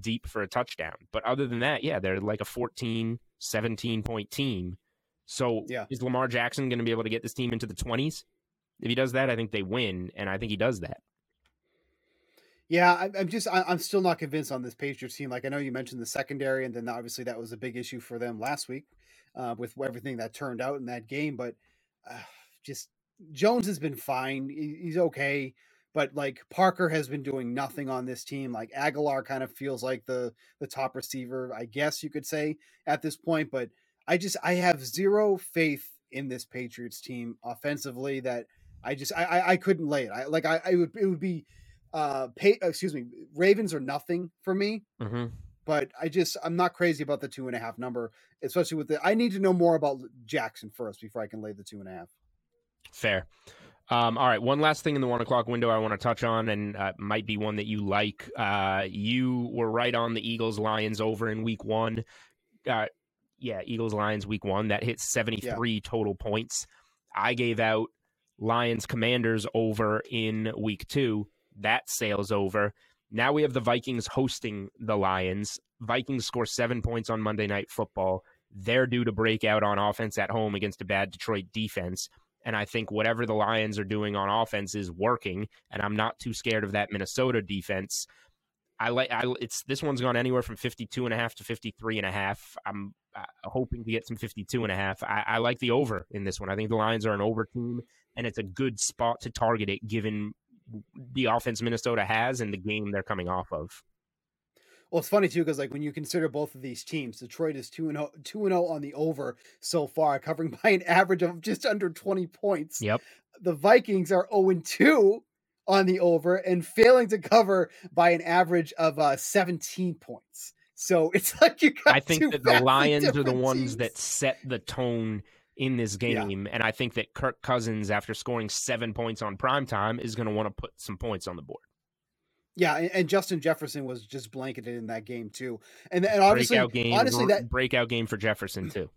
deep for a touchdown. But other than that, yeah, they're like a 14, 17 point team. So Yeah. is Lamar Jackson going to be able to get this team into the 20s? If he does that, I think they win, and I think he does that. Yeah, I, I'm just I, I'm still not convinced on this Patriots team. Like I know you mentioned the secondary, and then obviously that was a big issue for them last week uh, with everything that turned out in that game. But uh, just Jones has been fine. He- he's okay, but like Parker has been doing nothing on this team. Like Agholor kind of feels like the the top receiver, I guess you could say at this point. But I just I have zero faith in this Patriots team offensively. That I just I I, I couldn't lay it. I like I, I would it would be uh pay excuse me ravens are nothing for me Mm-hmm. but i just i'm not crazy about the two and a half number especially with the i need to know more about jackson first before i can lay the two and a half Fair. Um, all right, one last thing in the one o'clock window I want to touch on, and uh, might be one that you like. Uh, you were right on the Eagles Lions over in week one. Uh, yeah, Eagles Lions week one that hit seventy three total points. I gave out Lions Commanders over in week two. That sails over. Now we have the Vikings hosting the Lions. Vikings score seven points on Monday Night Football. They're due to break out on offense at home against a bad Detroit defense. And I think whatever the Lions are doing on offense is working. And I'm not too scared of that Minnesota defense. I like I it's this one's gone anywhere from 52 and a half to 53 and a half. I'm uh, hoping to get some 52 and a half. I, I like the over in this one. I think the Lions are an over team and it's a good spot to target it given the offense Minnesota has and the game they're coming off of. well it's funny too because like when you consider both of these teams detroit is 2 and 0 2 and 0 on the over so far covering by an average of just under 20 points Yep. the vikings are 0 and 2 on the over and failing to cover by an average of uh 17 points so it's like you got I think two that the Lions are the ones teams. that set the tone in this Yeah. game. And I think that Kirk Cousins, after scoring seven points on primetime, is going to want to put some points on the board. Yeah, and, and Justin Jefferson was just blanketed in that game too. And and obviously, breakout game, honestly, that breakout game for Jefferson too.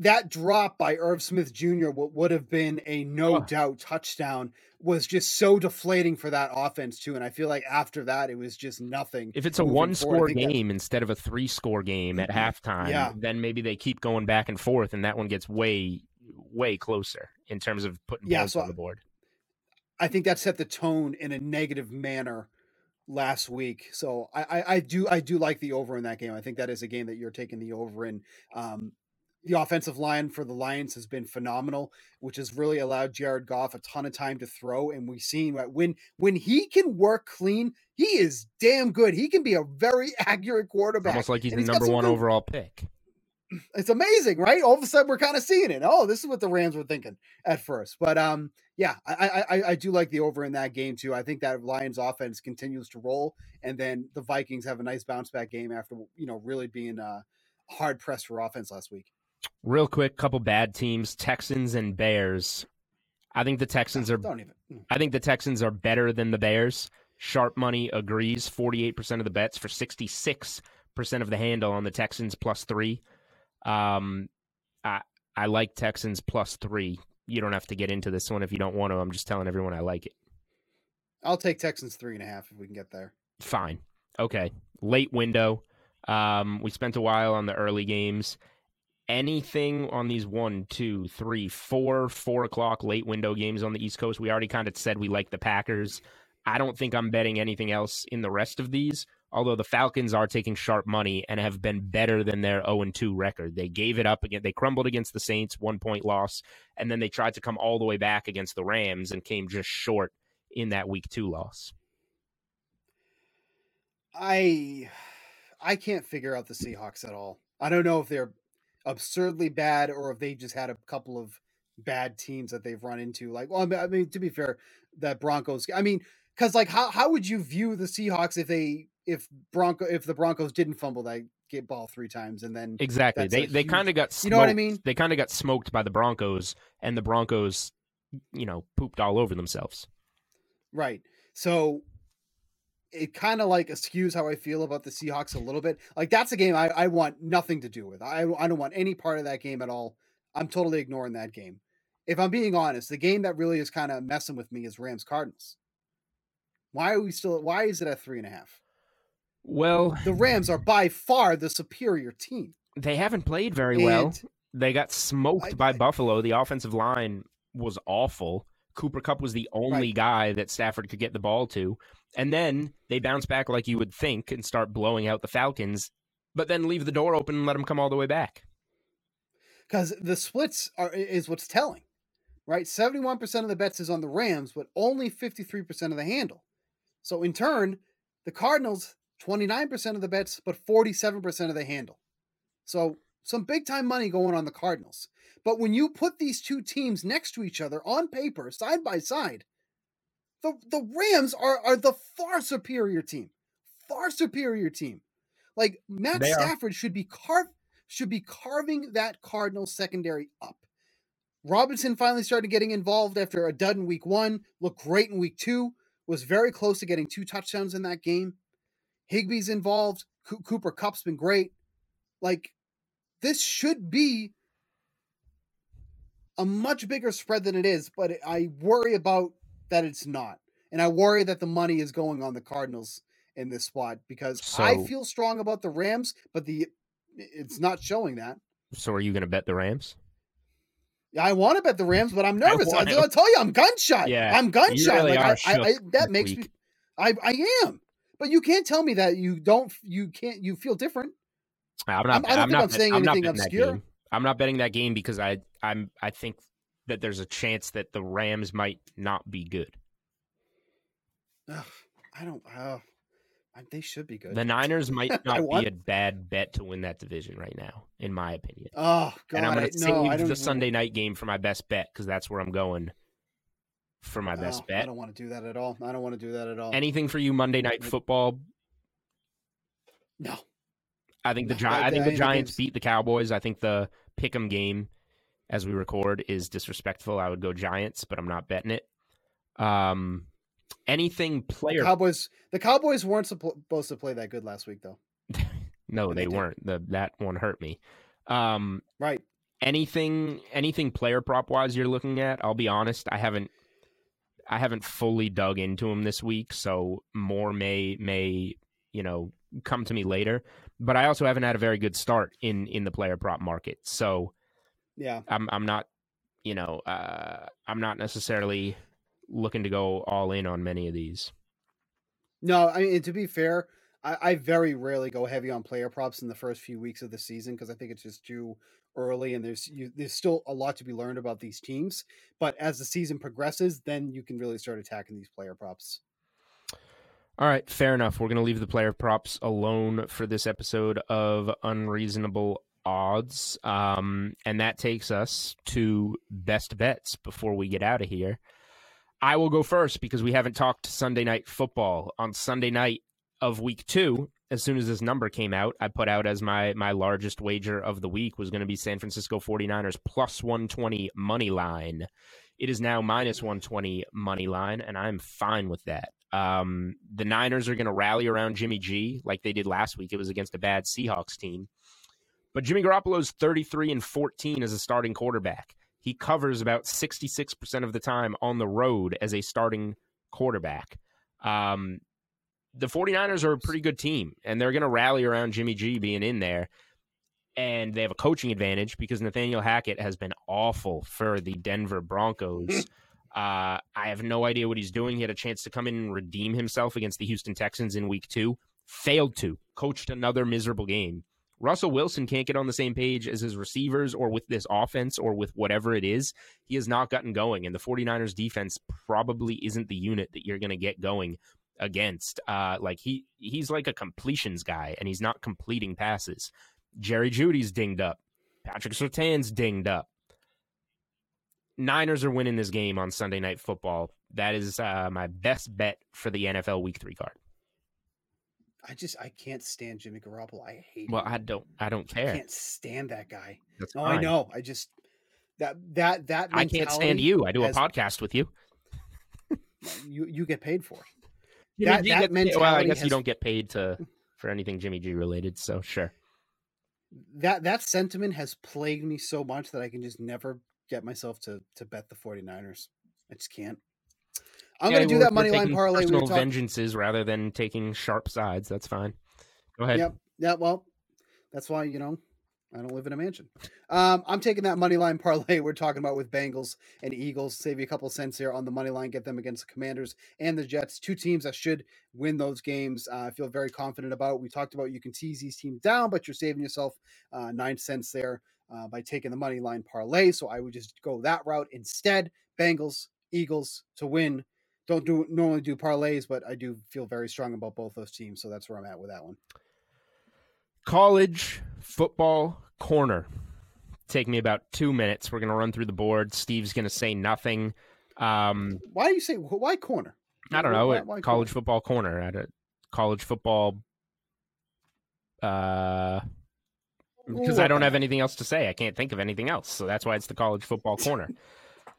That drop by Irv Smith Jr. what would have been a no Oh. doubt touchdown was just so deflating for that offense too. And I feel like after that, it was just nothing. If it's a one score think that- game instead of a three score game at halftime, Yeah. then maybe they keep going back and forth, and that one gets way, way closer in terms of putting Yeah, points so on the board. I think that set the tone in a negative manner last week. So I, I, I do I do like the over in that game. I think that is a game that you're taking the over in. Um, the offensive line for the Lions has been phenomenal, which has really allowed Jared Goff a ton of time to throw. And we've seen that when when he can work clean, he is damn good. He can be a very accurate quarterback. Almost like he's the number one good- overall pick. It's amazing, right? All of a sudden, we're kind of seeing it. Oh, this is what the Rams were thinking at first. But um, yeah, I, I I I do like the over in that game too. I think that Lions offense continues to roll, and then the Vikings have a nice bounce back game after you know really being uh hard pressed for offense last week. Real quick, couple bad teams: Texans and Bears. I think the Texans are. Don't even. mm. I think the Texans are better than the Bears. Sharp money agrees. Forty-eight percent of the bets for sixty-six percent of the handle on the Texans plus three. Um, I I like Texans plus three. You don't have to get into this one if you don't want to. I'm just telling everyone I like it. I'll take Texans three and a half if we can get there. Fine. Okay. Late window. Um, we spent a while on the early games. Anything on these one, two, three, four, four o'clock late window games on the East Coast? We already kind of said we like the Packers. I don't think I'm betting anything else in the rest of these. Although the Falcons are taking sharp money and have been better than their 0 2 record. They gave it up again. They crumbled against the Saints, one point loss, and then they tried to come all the way back against the Rams and came just short in that week two loss. I I can't figure out the Seahawks at all. I don't know if they're absurdly bad or if they just had a couple of bad teams that they've run into. Like, well, I mean, to be fair, that Broncos. I mean, because like, how how would you view the Seahawks if they if Bronco if the Broncos didn't fumble that get ball three times and then Exactly. They they kind of got smoked. You know what I mean? They kind of got smoked by the Broncos, and the Broncos, you know, pooped all over themselves. Right. So it kind of like eschews how I feel about the Seahawks a little bit. Like that's a game I, I want nothing to do with. I I don't want any part of that game at all. I'm totally ignoring that game. If I'm being honest, the game that really is kind of messing with me is Rams Cardinals. Why are we still why is it at three and a half? Well, The Rams are by far the superior team. they haven't played very well. They got smoked I- by I- Buffalo. The offensive line was awful. Cooper Kupp was the only Right. guy that Stafford could get the ball to. And then they bounce back like you would think and start blowing out the Falcons, but then leave the door open and let them come all the way back. because the splits are is what's telling, right? Seventy one percent of the bets is on the Rams, but only fifty three percent of the handle. So in turn, the Cardinals twenty nine percent of the bets, but forty seven percent of the handle. So some big time money going on the Cardinals. But when you put these two teams next to each other on paper, side by side, the the Rams are are the far superior team, far superior team. Like Matt They are. Stafford should be carved should be carving that Cardinals secondary up. Robinson finally started getting involved after a dud in week one, looked great in week two, was very close to getting two touchdowns in that game. Higbee's involved. Co- Cooper Kupp's been great. Like, this should be a much bigger spread than it is, but I worry about that it's not. And I worry that the money is going on the Cardinals in this spot because I feel strong about the Rams, but the it's not showing that. So are you going to bet the Rams? Yeah, I want to bet the Rams, but I'm nervous. I will tell you, I'm gunshot. Yeah, I'm gunshot. you really like are I, I, I, that makes me. I, I am. But you can't tell me that you don't. You can't. You feel different. I'm not. I'm- I don't I'm think not. I'm bet- saying I'm not anything obscure. I'm not betting that game because I. I'm. I think that there's a chance that the Rams might not be good. Ugh, I don't. Uh, they should be good. The Niners might not want- be a bad bet to win that division right now, in my opinion. oh God! and I'm going to no, save don't the even- Sunday night game for my best bet because that's where I'm going for my best Oh, I don't want to do that at all. I don't want to do that at all. Anything for you Monday night football? no. I think the Gi- I- I think the Giants beat the Cowboys. I think the Pick'em game, as we record, is disrespectful. I would go Giants, but I'm not betting it. Um, anything player? Cowboys. The Cowboys weren't supposed to play that good last week, though. no, they they weren't. The that one hurt me. Um, Right. anything anything player prop wise you're looking at? I'll be honest, I haven't I haven't fully dug into them this week, so more may may you know come to me later. But I also haven't had a very good start in in the player prop market, so Yeah. I'm I'm not you know uh, I'm not necessarily looking to go all in on many of these. No, I mean to be fair, I, I very rarely go heavy on player props in the first few weeks of the season because I think it's just too early, and there's you, there's still a lot to be learned about these teams. But as the season progresses, then you can really start attacking these player props. All right, fair enough. We're going to leave the player props alone for this episode of Unreasonable Odds. Um, and that takes us to best bets before we get out of here. I will go first because we haven't talked Sunday night football. On Sunday night of week two, as soon as this number came out, I put out as my my largest wager of the week was going to be San Francisco 49ers plus 120 money line. It is now minus 120 money line, and I'm fine with that. Um, the Niners are going to rally around Jimmy G like they did last week. It was against a bad Seahawks team. But Jimmy Garoppolo's 33 and 14 as a starting quarterback. He covers about 66% of the time on the road as a starting quarterback. Um, the 49ers are a pretty good team, and they're going to rally around Jimmy G being in there. And they have a coaching advantage because Nathaniel Hackett has been awful for the Denver Broncos. Uh, I have no idea what he's doing. He had a chance to come in and redeem himself against the Houston Texans in week two, failed to, coached another miserable game. Russell Wilson can't get on the same page as his receivers or with this offense or with whatever it is. He has not gotten going, and the 49ers defense probably isn't the unit that you're going to get going against. Uh, like he he's like a completions guy, and he's not completing passes. Jerry Jeudy's dinged up. Patrick Surtain's dinged up. Niners are winning this game on Sunday Night Football. That is uh, my best bet for the NFL Week Three card. I just I can't stand Jimmy Garoppolo. I hate. Well, him. I don't. I don't care. I can't stand that guy. That's no, fine. I know. I just that that that. I can't stand you. I do a podcast with you. You you get paid for it. Jimmy That- G that gets paid- well, I mentality guess you don't get paid to for anything Jimmy G related. So sure. That that sentiment has plagued me so much that I can just never get myself to to bet the 49ers. I just can't. I'm Yeah, going to do that money line parlay. We Personal were talking, vengeances rather than taking sharp sides. That's fine. Go ahead. Yep. Yeah. Well, that's why you know I don't live in a mansion. Um, I'm taking that money line parlay we're talking about with Bengals and Eagles. Save you a couple cents here on the money line. Get them against the Commanders and the Jets. Two teams that should win those games. Uh, I feel very confident about. We talked about you can tease these teams down, but you're saving yourself uh, nine cents there uh, by taking the money line parlay. So I would just go that route instead. Bengals, Eagles to win. Don't do normally do parlays, but I do feel very strong about both those teams. So that's where I'm at with that one. College football corner. Take me about two minutes. We're going to run through the board. Steve's going to say nothing. Um, Why do you say why corner? I don't know. why- why college corner? football corner at a college football. Uh, because I don't have anything else to say. I can't think of anything else. So that's why it's the college football corner.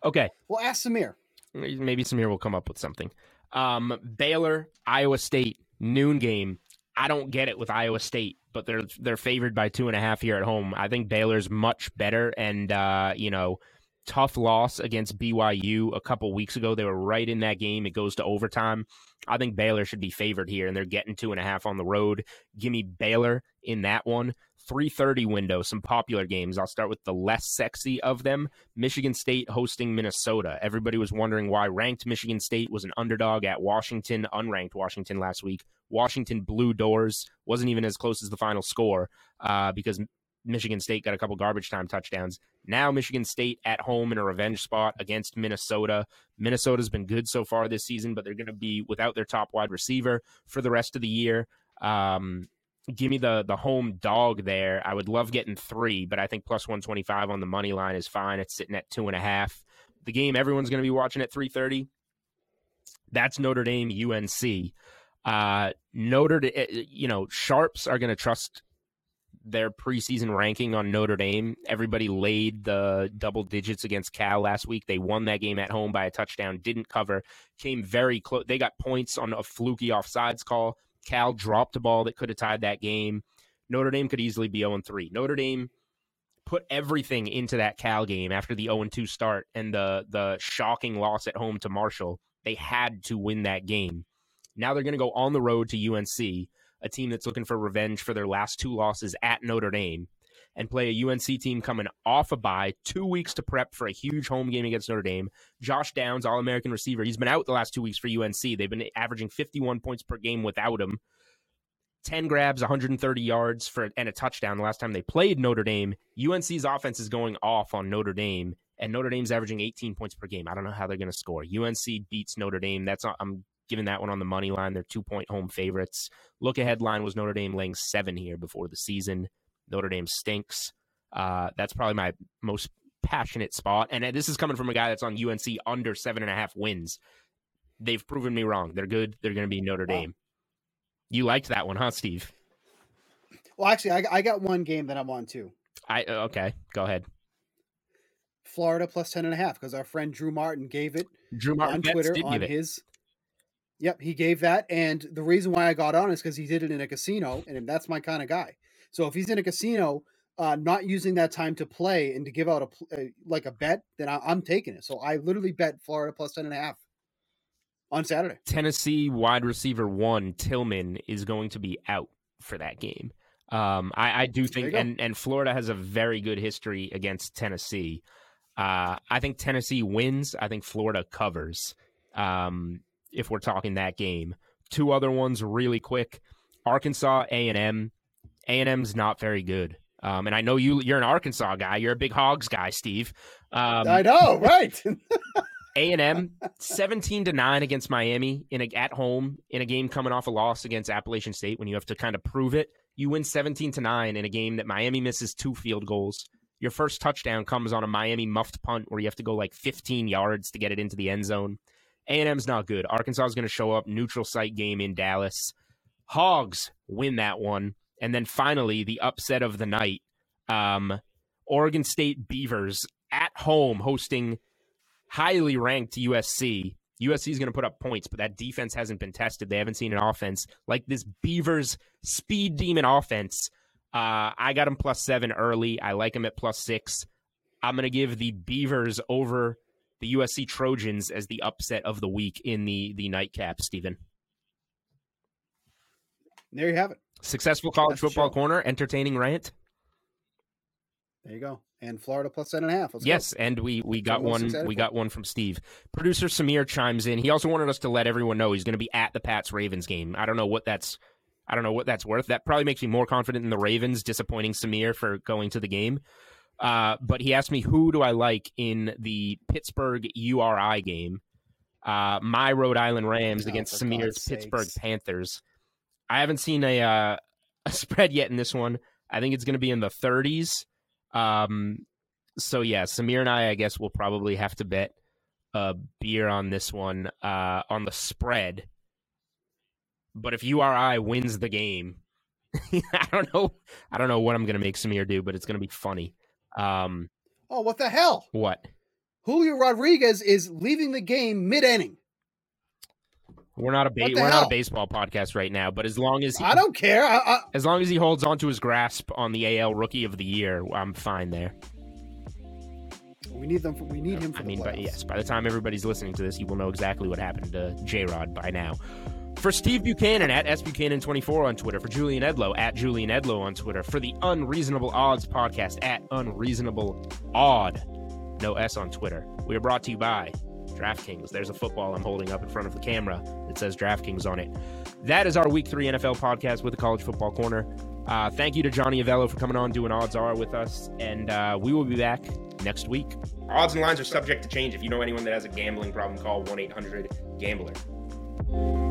Okay. Well, ask Samir. Maybe Samir will come up with something. Um, Baylor, Iowa State, noon game. I don't get it with Iowa State, but they're they're favored by two and a half here at home. I think Baylor's much better, and uh, you know, tough loss against BYU a couple weeks ago. They were right in that game. It goes to overtime. I think Baylor should be favored here, and they're getting two and a half on the road. Give me Baylor in that one. 3:30 window. Some popular games. I'll start with the less sexy of them. Michigan State hosting Minnesota. Everybody was wondering why ranked Michigan State was an underdog at Washington, unranked Washington last week. Washington blew doors. Wasn't even as close as the final score uh, because Michigan State got a couple garbage time touchdowns. Now Michigan State at home in a revenge spot against Minnesota. Minnesota's been good so far this season, but they're going to be without their top wide receiver for the rest of the year. Um, give me the the home dog there. I would love getting three, but I think plus one twenty five on the money line is fine. It's sitting at two and a half. The game everyone's going to be watching at three thirty. That's Notre Dame UNC. Uh, Notre Dame, you know, sharps are going to trust their preseason ranking on Notre Dame. Everybody laid the double digits against Cal last week. They won that game at home by a touchdown, didn't cover, came very close. They got points on a fluky offsides call. Cal dropped a ball that could have tied that game. Notre Dame could easily be 0 3. Notre Dame put everything into that Cal game after the 0 2 start and the the shocking loss at home to Marshall. They had to win that game. Now they're going to go on the road to UNC, a team that's looking for revenge for their last two losses at Notre Dame, and play a UNC team coming off a bye, two weeks to prep for a huge home game against Notre Dame. Josh Downs, All American receiver, he's been out the last two weeks for UNC. They've been averaging 51 points per game without him. 10 grabs, 130 yards for and a touchdown the last time they played Notre Dame. UNC's offense is going off on Notre Dame, and Notre Dame's averaging 18 points per game. I don't know how they're going to score. UNC beats Notre Dame. That's uh, I'm giving that one on the money line. They're two point home favorites. Look ahead line was Notre Dame laying seven here before the season. Notre Dame stinks. Uh, that's probably my most passionate spot. And this is coming from a guy that's on UNC under seven and a half wins. They've proven me wrong. They're good. They're going to be Notre Dame. You liked that one, huh, Steve? Well, actually, I, I got one game that I'm on too. I uh, okay. Go ahead. Florida plus ten and a half because our friend Drew Martin gave it. Drew Martin on Twitter on his. Yep, he gave that, and the reason why I got on is because he did it in a casino, and that's my kind of guy. So if he's in a casino, uh, not using that time to play and to give out a, a like a bet, then I, am taking it. So I literally bet Florida plus ten and a half on Saturday. Tennessee wide receiver one Tillman is going to be out for that game. Um, I, I, do think, and, and Florida has a very good history against Tennessee. Uh, I think Tennessee wins. I think Florida covers. Um, if we're talking that game, two other ones really quick: Arkansas A and M. A and M's not very good. Um, and I know you you're an Arkansas guy. You're a big Hogs guy, Steve. Um, I know, right? A and M, seventeen to nine against Miami in a, at home in a game coming off a loss against Appalachian State. When you have to kind of prove it, you win seventeen to nine in a game that Miami misses two field goals. Your first touchdown comes on a Miami muffed punt where you have to go like 15 yards to get it into the end zone. A&M's not good. Arkansas is going to show up neutral site game in Dallas. Hogs win that one. And then finally, the upset of the night um, Oregon State Beavers at home hosting highly ranked USC. USC is going to put up points, but that defense hasn't been tested. They haven't seen an offense like this Beavers speed demon offense. Uh, I got them plus seven early. I like them at plus six. I'm going to give the Beavers over the USC Trojans as the upset of the week in the the nightcap, Stephen. There you have it. Successful college That's football corner, entertaining rant. There you go. And Florida plus ten and a half. Let's yes, go. and we we got one we got one from Steve. Producer Samir chimes in. He also wanted us to let everyone know he's going to be at the Pats Ravens game. I don't know what that's I don't know what that's worth. That probably makes me more confident in the Ravens disappointing Samir for going to the game. Uh, but he asked me who do I like in the Pittsburgh URI game. Uh, my Rhode Island Rams oh, against Samir's Pittsburgh Panthers. I haven't seen a, uh, a spread yet in this one. I think it's going to be in the 30s. Um, so yeah, Samir and I, I guess, will probably have to bet a beer on this one uh, on the spread. But if URI wins the game, I don't know. I don't know what I'm going to make Samir do, but it's going to be funny. Um, oh, what the hell? What? Julio Rodriguez is leaving the game mid inning. We're not a ba- we're hell? not a baseball podcast right now, but as long as he, I don't care. I, I, as long as he holds on to his grasp on the AL Rookie of the Year, I'm fine there. We need them. For, we need uh, him. I mean, but yes, by the time everybody's listening to this, you will know exactly what happened to J Rod by now. For Steve Buchanan at SBuchanan24 on Twitter, for Julian Edlow at Julian Edlow on Twitter, for the Unreasonable Odds podcast at Unreasonable Odd, no S on Twitter. We are brought to you by DraftKings. There's a football I'm holding up in front of the camera that says DraftKings on it. That is our Week 3 NFL podcast with the College Football Corner. Uh, thank you to Johnny Avello for coming on doing Odds Are with us, and uh, we will be back next week. Odds and lines are subject to change. If you know anyone that has a gambling problem, call 1 800 Gambler.